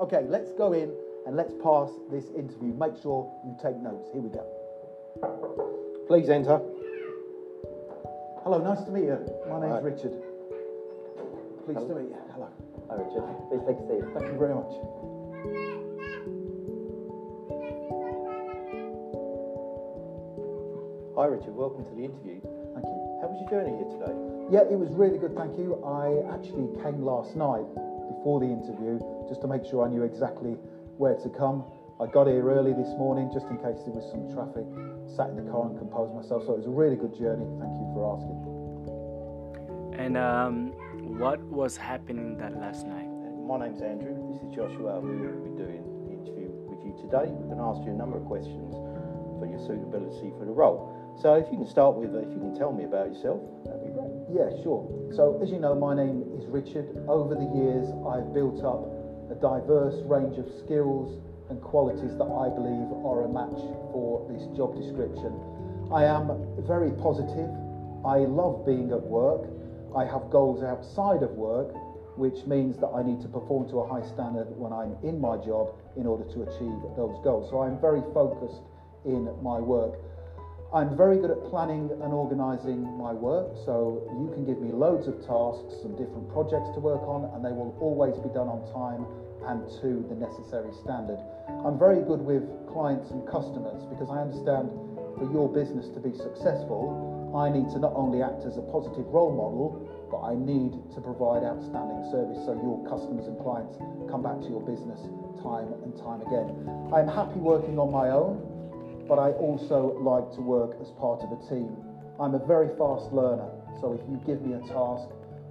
Okay, let's go in and let's pass this interview. Make sure you take notes. Here we go. Please enter. Hello, nice to meet you. My name's Hi. Richard. Pleased to meet you. Hello. Hi Richard, please take a seat. Thank you very much. Hi Richard, welcome to the interview. Thank you. How was your journey here today? Yeah, it was really good, thank you. I actually came last night before the interview just to make sure I knew exactly where to come. I got here early this morning just in case there was some traffic, sat in the car and composed myself. So it was a really good journey. Thank you for asking. And um, what was happening that last night? My name's Andrew, this is Joshua. We will be doing the interview with you today. We're going to ask you a number of questions for your suitability for the role. So if you can start with, uh, if you can tell me about yourself, that'd be great. Yeah, sure. So, as you know, my name is Richard. Over the years, I've built up a diverse range of skills and qualities that I believe are a match for this job description. I am very positive. I love being at work. I have goals outside of work, which means that I need to perform to a high standard when I'm in my job in order to achieve those goals. So, I'm very focused in my work. I'm very good at planning and organising my work, so you can give me loads of tasks and different projects to work on, and they will always be done on time and to the necessary standard. I'm very good with clients and customers because I understand for your business to be successful, I need to not only act as a positive role model, but I need to provide outstanding service so your customers and clients come back to your business time and time again. I'm happy working on my own but I also like to work as part of a team. I'm a very fast learner, so if you give me a task,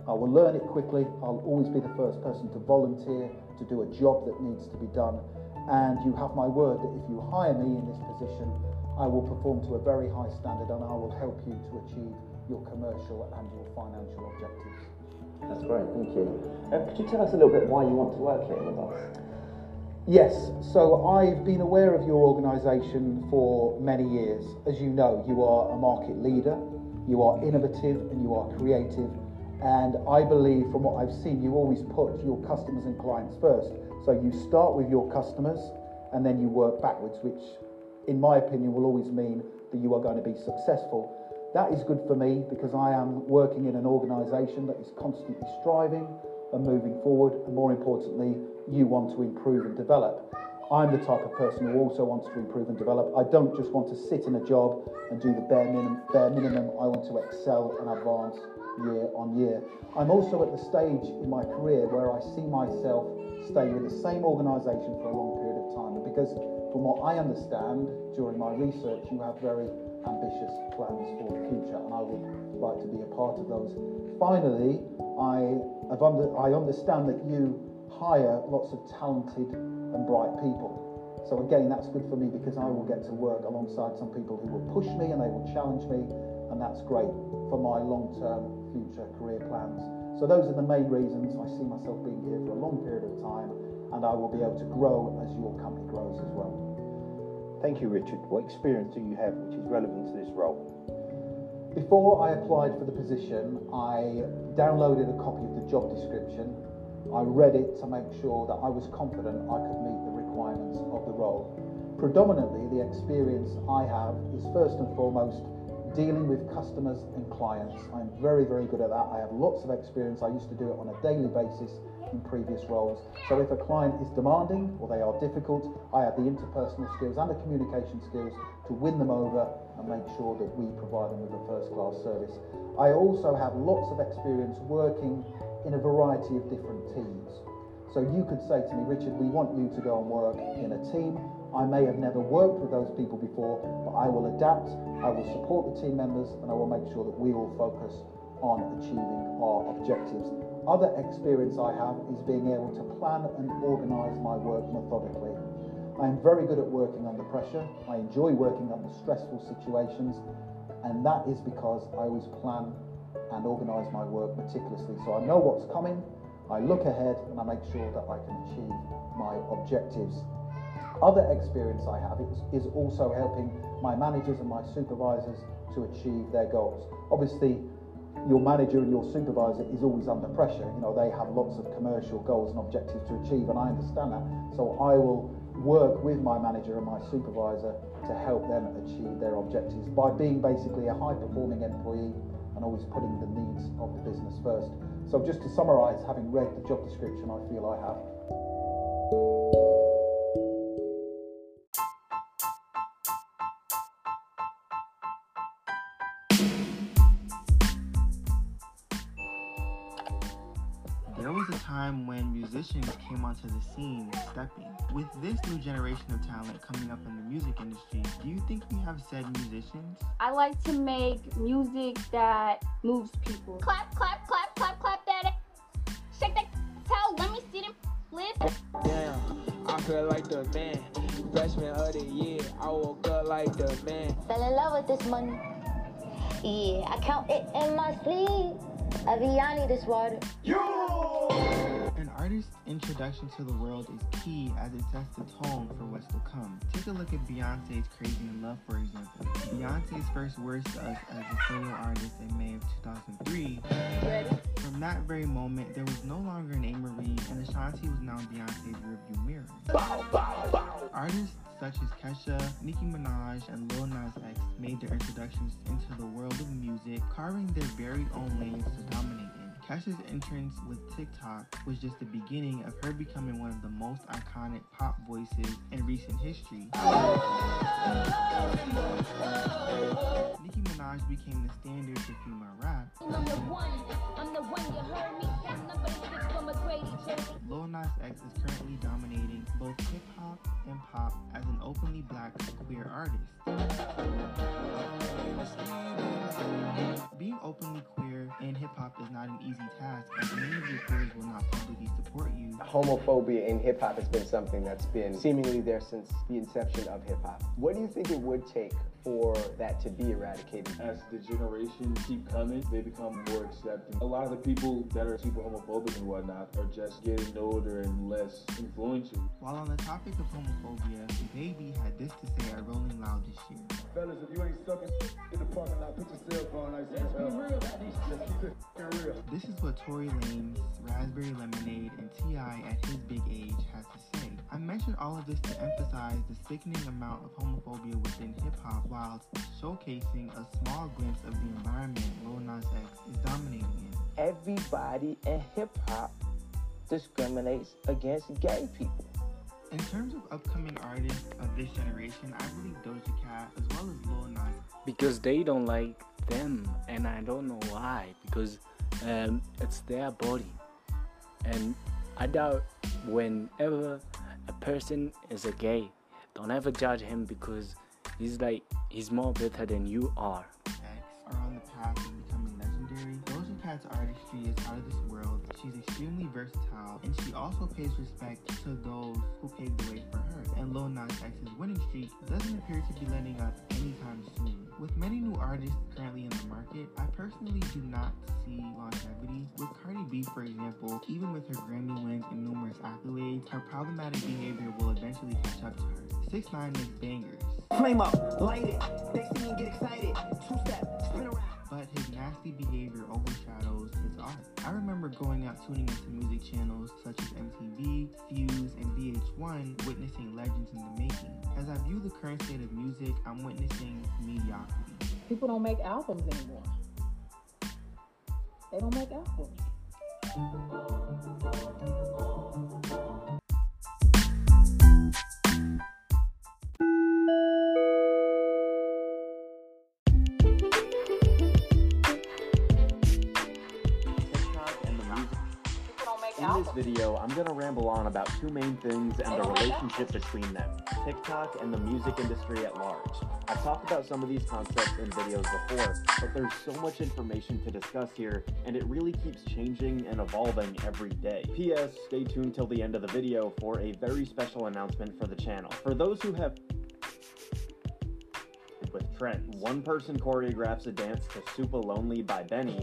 I will learn it quickly. I'll always be the first person to volunteer to do a job that needs to be done. And you have my word that if you hire me in this position, I will perform to a very high standard and I will help you to achieve your commercial and your financial objectives. That's great, thank you. Uh, could you tell us a little bit why you want to work here with us? Yes, so I've been aware of your organisation for many years. As you know, you are a market leader, you are innovative, and you are creative. And I believe from what I've seen, you always put your customers and clients first. So you start with your customers and then you work backwards, which, in my opinion, will always mean that you are going to be successful. That is good for me because I am working in an organisation that is constantly striving and moving forward, and more importantly, you want to improve and develop. I'm the type of person who also wants to improve and develop. I don't just want to sit in a job and do the bare minimum. Bare minimum. I want to excel and advance year on year. I'm also at the stage in my career where I see myself staying with the same organisation for a long period of time. Because, from what I understand during my research, you have very ambitious plans for the future, and I would like to be a part of those. Finally, I under, I understand that you hire lots of talented and bright people. So again, that's good for me because I will get to work alongside some people who will push me and they will challenge me, and that's great for my long-term future career plans. So those are the main reasons I see myself being here for a long period of time, and I will be able to grow as your company grows as well. Thank you, Richard. What experience do you have which is relevant to this role? Before I applied for the position, I downloaded a copy of the job description. I read it to make sure that I was confident I could meet the requirements of the role. Predominantly, the experience I have is first and foremost dealing with customers and clients. I'm very, very good at that. I have lots of experience. I used to do it on a daily basis in previous roles. So if a client is demanding or they are difficult, I have the interpersonal skills and the communication skills to win them over and make sure that we provide them with a first class service. I also have lots of experience working in a variety of different teams. So you could say to me, Richard, we want you to go and work in a team. I may have never worked with those people before, but I will adapt, I will support the team members, and I will make sure that we all focus on achieving our objectives. Other experience I have is being able to plan and organise my work methodically. I am very good at working under pressure. I enjoy working under stressful situations, and that is because I always plan and organise my work meticulously. So I know what's coming, I look ahead, and I make sure that I can achieve my objectives. Other experience I have is, is also helping my managers and my supervisors to achieve their goals. Obviously, your manager and your supervisor is always under pressure. You know, they have lots of commercial goals and objectives to achieve, and I understand that. So I will work with my manager and my supervisor to help them achieve their objectives by being basically a high performing employee and always putting the needs of the business first. So just to summarise, having read the job description, I feel I have. Time when musicians came onto the scene stepping. With this new generation of talent coming up in the music industry, do you think we have said musicians? I like to make music that moves people. Clap, clap, clap, clap, clap that. ass. Shake that tail. Let me see them flip. Damn, I feel like the man. Freshman of the year, I woke up like the man. Fell in love with this money. Yeah, I count it in my sleeve. Aviani, this water. An artist's introduction to the world is key as it sets the tone for what's to come. Take a look at Beyonce's Crazy in Love, for example. Beyonce's first words to us as a solo artist in May of 2003. From that very moment, there was no longer an Amerie, and Ashanti was now Beyonce's rearview mirror. Bow, bow, bow. Artists such as Kesha, Nicki Minaj, and Lil Nas X made their introductions into the world of music, carving their very own lanes to dominate in. Kesha's entrance with TikTok was just the beginning of her becoming one of the most iconic pop voices in recent history. Nicki Minaj became the standard for female rap. Lil Nas X is currently dominating both hip hop and pop as an openly black queer artist. Being openly queer in hip hop is not an easy task, as many of your peers will not publicly support you. Homophobia in hip hop has been something that's been seemingly there since the inception of hip hop. What do you think it would take for that to be eradicated? As the generations keep coming, they become more accepting. A lot of the people that are super homophobic and whatnot are just getting older and less influential. While on the topic of homophobia, Baby had this to say at Rolling Loud this year. Fellas, if you ain't sucking in the parking lot, put your cell phone nice and Let's be real about these Let's keep it f***ing real. This is what Tory Lanez, Raspberry Lemonade, and T.I. at his big age has to say. I mentioned all of this to emphasize the sickening amount of homophobia within hip hop while showcasing a small glimpse of the environment Lil Nas X is dominating in. Everybody in hip hop discriminates against gay people. In terms of upcoming artists of this generation, I believe Doja Cat as well as Lil Nas because they don't like them and i don't know why because um, it's their body and i doubt whenever a person is a gay don't ever judge him because he's like he's more better than you are X are on the path of becoming legendary. Doja Cat's artistry is out of this world. She's extremely versatile, and she also pays respect to those who paved the way for her. And Lil Nas X's winning streak doesn't appear to be letting up anytime soon. With many new artists currently in the market, I personally do not see longevity. With Cardi B, for example, even with her Grammy wins and numerous accolades, her problematic behavior will eventually catch up to her. 6 9 is bangers. Flame up, light it. They see me get excited. Two step, spin around. but his nasty behavior overshadows his art. I remember going out tuning into music channels such as MTV, Fuse, and VH1, witnessing legends in the making. As I view the current state of music, I'm witnessing mediocrity. People don't make albums anymore. They don't make albums. This video, I'm to ramble on about two main things and the relationship between them TikTok and the music industry at large. I've talked about some of these concepts in videos before, but there's so much information to discuss here, and it really keeps changing and evolving every day. P.S. Stay tuned till the end of the video for a very special announcement for the channel. For those who have with trends. One person choreographs a dance to Supalonely by Benee,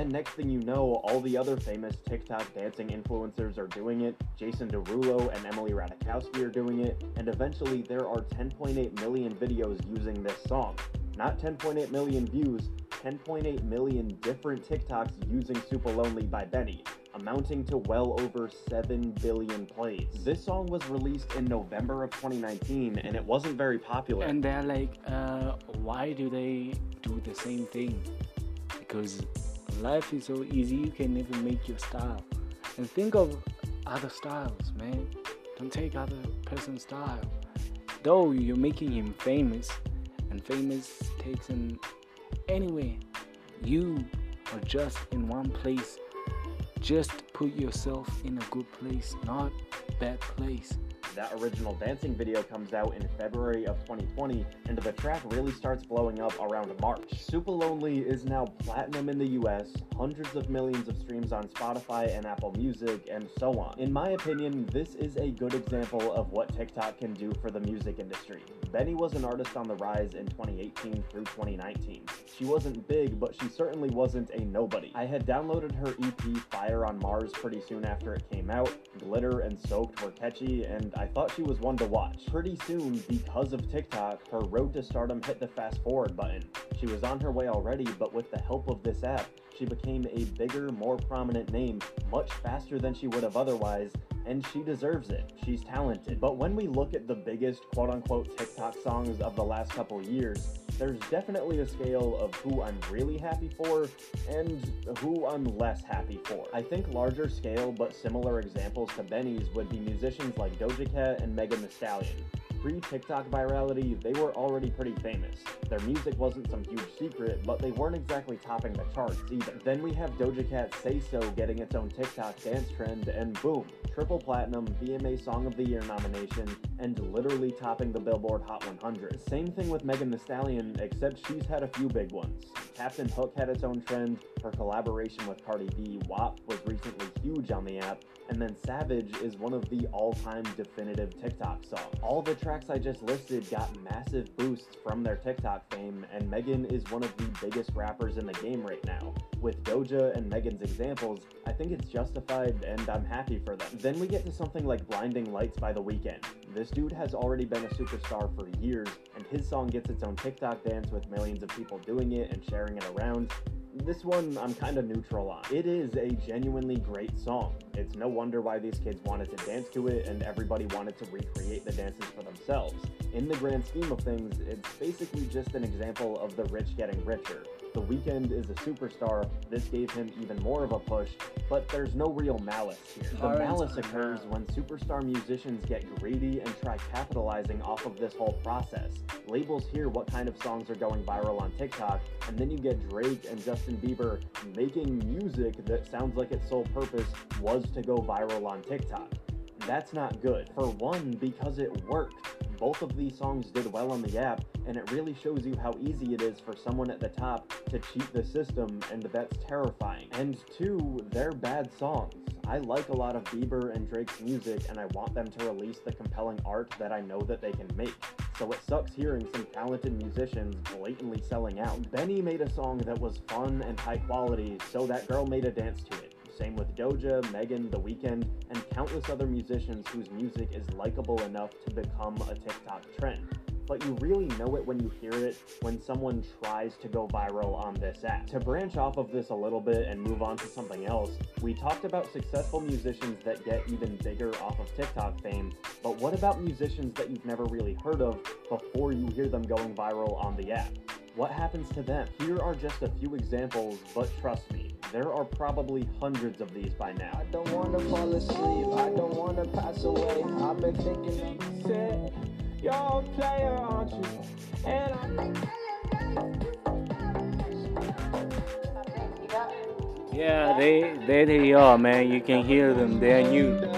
then next thing you know, all the other famous TikTok dancing influencers are doing it. Jason Derulo and Emily Ratajkowski are doing it. And eventually there are 10.8 million videos using this song. Not 10.8 million views, 10.8 million different TikToks using Supalonely by Benee, amounting to well over 7 billion plays. This song was released in November of 2019 and it wasn't very popular. And they're like, uh, why do they do the same thing? Because life is so easy, you can never make your style. And think of other styles, man. Don't take other person's style. Though you're making him famous, and famous takes him anywhere. You are just in one place. Just put yourself in a good place, not bad place. That original dancing video comes out in February of 2020, and the track really starts blowing up around March. Supalonely is now platinum in the US, hundreds of millions of streams on Spotify and Apple Music, and so on. In my opinion, this is a good example of what TikTok can do for the music industry. Benee was an artist on the rise in 2018 through 2019. She wasn't big, but she certainly wasn't a nobody. I had downloaded her EP Fire on Marzz pretty soon after it came out. Glitter and Soaked were catchy, and I thought she was one to watch. Pretty soon, because of TikTok, her road to stardom hit the fast forward button. She was on her way already, but with the help of this app, she became a bigger, more prominent name much faster than she would have otherwise, and she deserves it. She's talented. But when we look at the biggest quote unquote TikTok songs of the last couple years, there's definitely a scale of who I'm really happy for and who I'm less happy for. I think larger scale but similar examples to Benee's would be musicians like Doja Cat and Megan Thee Stallion. Pre-TikTok virality, they were already pretty famous. Their music wasn't some huge secret, but they weren't exactly topping the charts either. Then we have Doja Cat Say So getting its own TikTok dance trend, and boom, triple platinum, VMA Song of the Year nomination, and literally topping the Billboard Hot 100. Same thing with Megan Thee Stallion, except she's had a few big ones. Captain Hook had its own trend, her collaboration with Cardi B, WAP, was recently huge on the app, and then Savage is one of the all-time definitive TikTok songs. All the tracks I just listed got massive boosts from their TikTok fame, and Megan is one of the biggest rappers in the game right now. With Doja and Megan's examples, I think it's justified and I'm happy for them. Then we get to something like Blinding Lights by The Weeknd. This dude has already been a superstar for years, and his song gets its own TikTok dance with millions of people doing it and sharing it around. This one I'm kind of neutral on. It is a genuinely great song. It's no wonder why these kids wanted to dance to it and everybody wanted to recreate the dances for themselves. In the grand scheme of things, it's basically just an example of the rich getting richer. The Weeknd is a superstar, this gave him even more of a push, but there's no real malice here. The malice occurs when superstar musicians get greedy and try capitalizing off of this whole process. Labels hear what kind of songs are going viral on TikTok, and then you get Drake and Justin Bieber making music that sounds like its sole purpose was to go viral on TikTok. That's not good. For one, because it worked. Both of these songs did well on the app, and it really shows you how easy it is for someone at the top to cheat the system, and that's terrifying. And two, they're bad songs. I like a lot of Bieber and Drake's music, and I want them to release the compelling art that I know that they can make. So it sucks hearing some talented musicians blatantly selling out. Benee made a song that was fun and high quality, so that girl made a dance to it. Same with Doja, Megan, The Weeknd, and countless other musicians whose music is likable enough to become a TikTok trend. But you really know it when you hear it when someone tries to go viral on this app. To branch off of this a little bit and move on to something else, we talked about successful musicians that get even bigger off of TikTok fame, but what about musicians that you've never really heard of before you hear them going viral on the app? What happens to them? Here are just a few examples, but trust me, there are probably hundreds of these by now. I don't wanna fall asleep, I don't wanna pass away. I've been thinking you said, you're a player, aren't you? And Yeah, they there they are, man. You can hear them. They're new.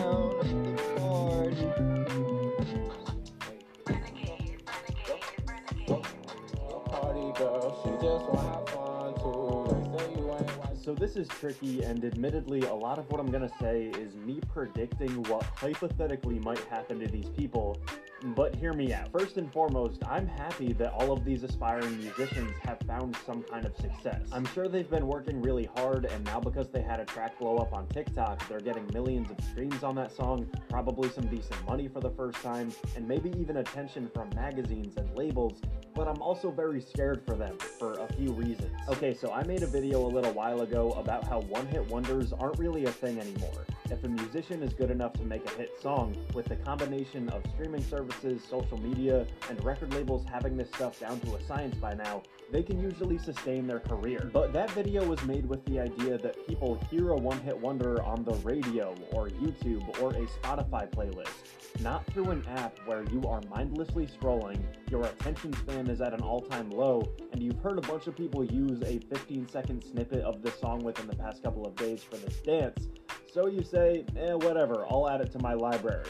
So this is tricky, and admittedly, a lot of what I'm gonna say is me predicting what hypothetically might happen to these people. But hear me out. First and foremost, I'm happy that all of these aspiring musicians have found some kind of success. I'm sure they've been working really hard, and now because they had a track blow up on TikTok, they're getting millions of streams on that song, probably some decent money for the first time, and maybe even attention from magazines and labels. but I'm also very scared for them for a few reasons. Okay, so I made a video a little while ago about how one hit wonders aren't really a thing anymore. If a musician is good enough to make a hit song, with the combination of streaming services, social media, and record labels having this stuff down to a science by now, they can usually sustain their career. But that video was made with the idea that people hear a one hit wonder on the radio, or YouTube, or a Spotify playlist, not through an app where you are mindlessly scrolling, your attention span is at an all time low, and you've heard a bunch of people use a 15 second snippet of this song within the past couple of days for this dance. So you say, eh, whatever, I'll add it to my library.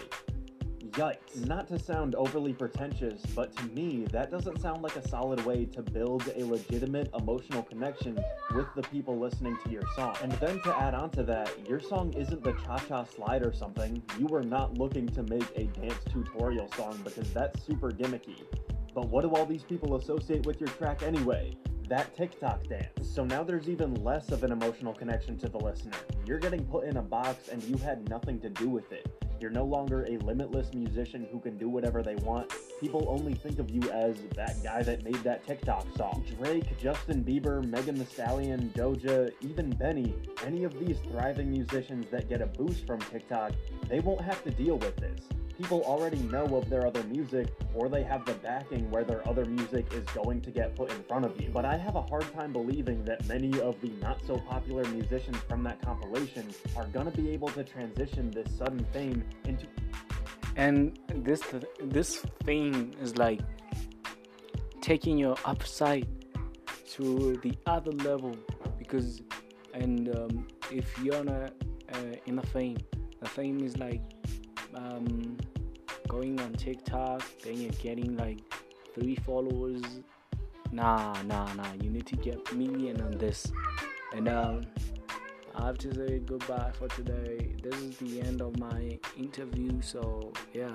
Yikes. Not to sound overly pretentious, but to me, that doesn't sound like a solid way to build a legitimate emotional connection with the people listening to your song. And then to add on to that, your song isn't the cha cha slide or something. You were not looking to make a dance tutorial song because that's super gimmicky. But what do all these people associate with your track anyway? That TikTok dance. So now there's even less of an emotional connection to the listener. You're getting put in a box and you had nothing to do with it. You're no longer a limitless musician who can do whatever they want. People only think of you as that guy that made that TikTok song. Drake, Justin Bieber, Megan Thee Stallion, Doja, even Benee, any of these thriving musicians that get a boost from TikTok, they won't have to deal with this people already know of their other music or they have the backing where their other music is going to get put in front of you. But I have a hard time believing that many of the not so popular musicians from that compilation are going to be able to transition this sudden fame into and this this fame is like taking your upside to the other level because and um, if you're not uh, in the fame the fame is like um, going on TikTok, then you're getting like three followers. Nah, nah, nah. You need to get million on this. And um, I have to say goodbye for today. This is the end of my interview. So yeah.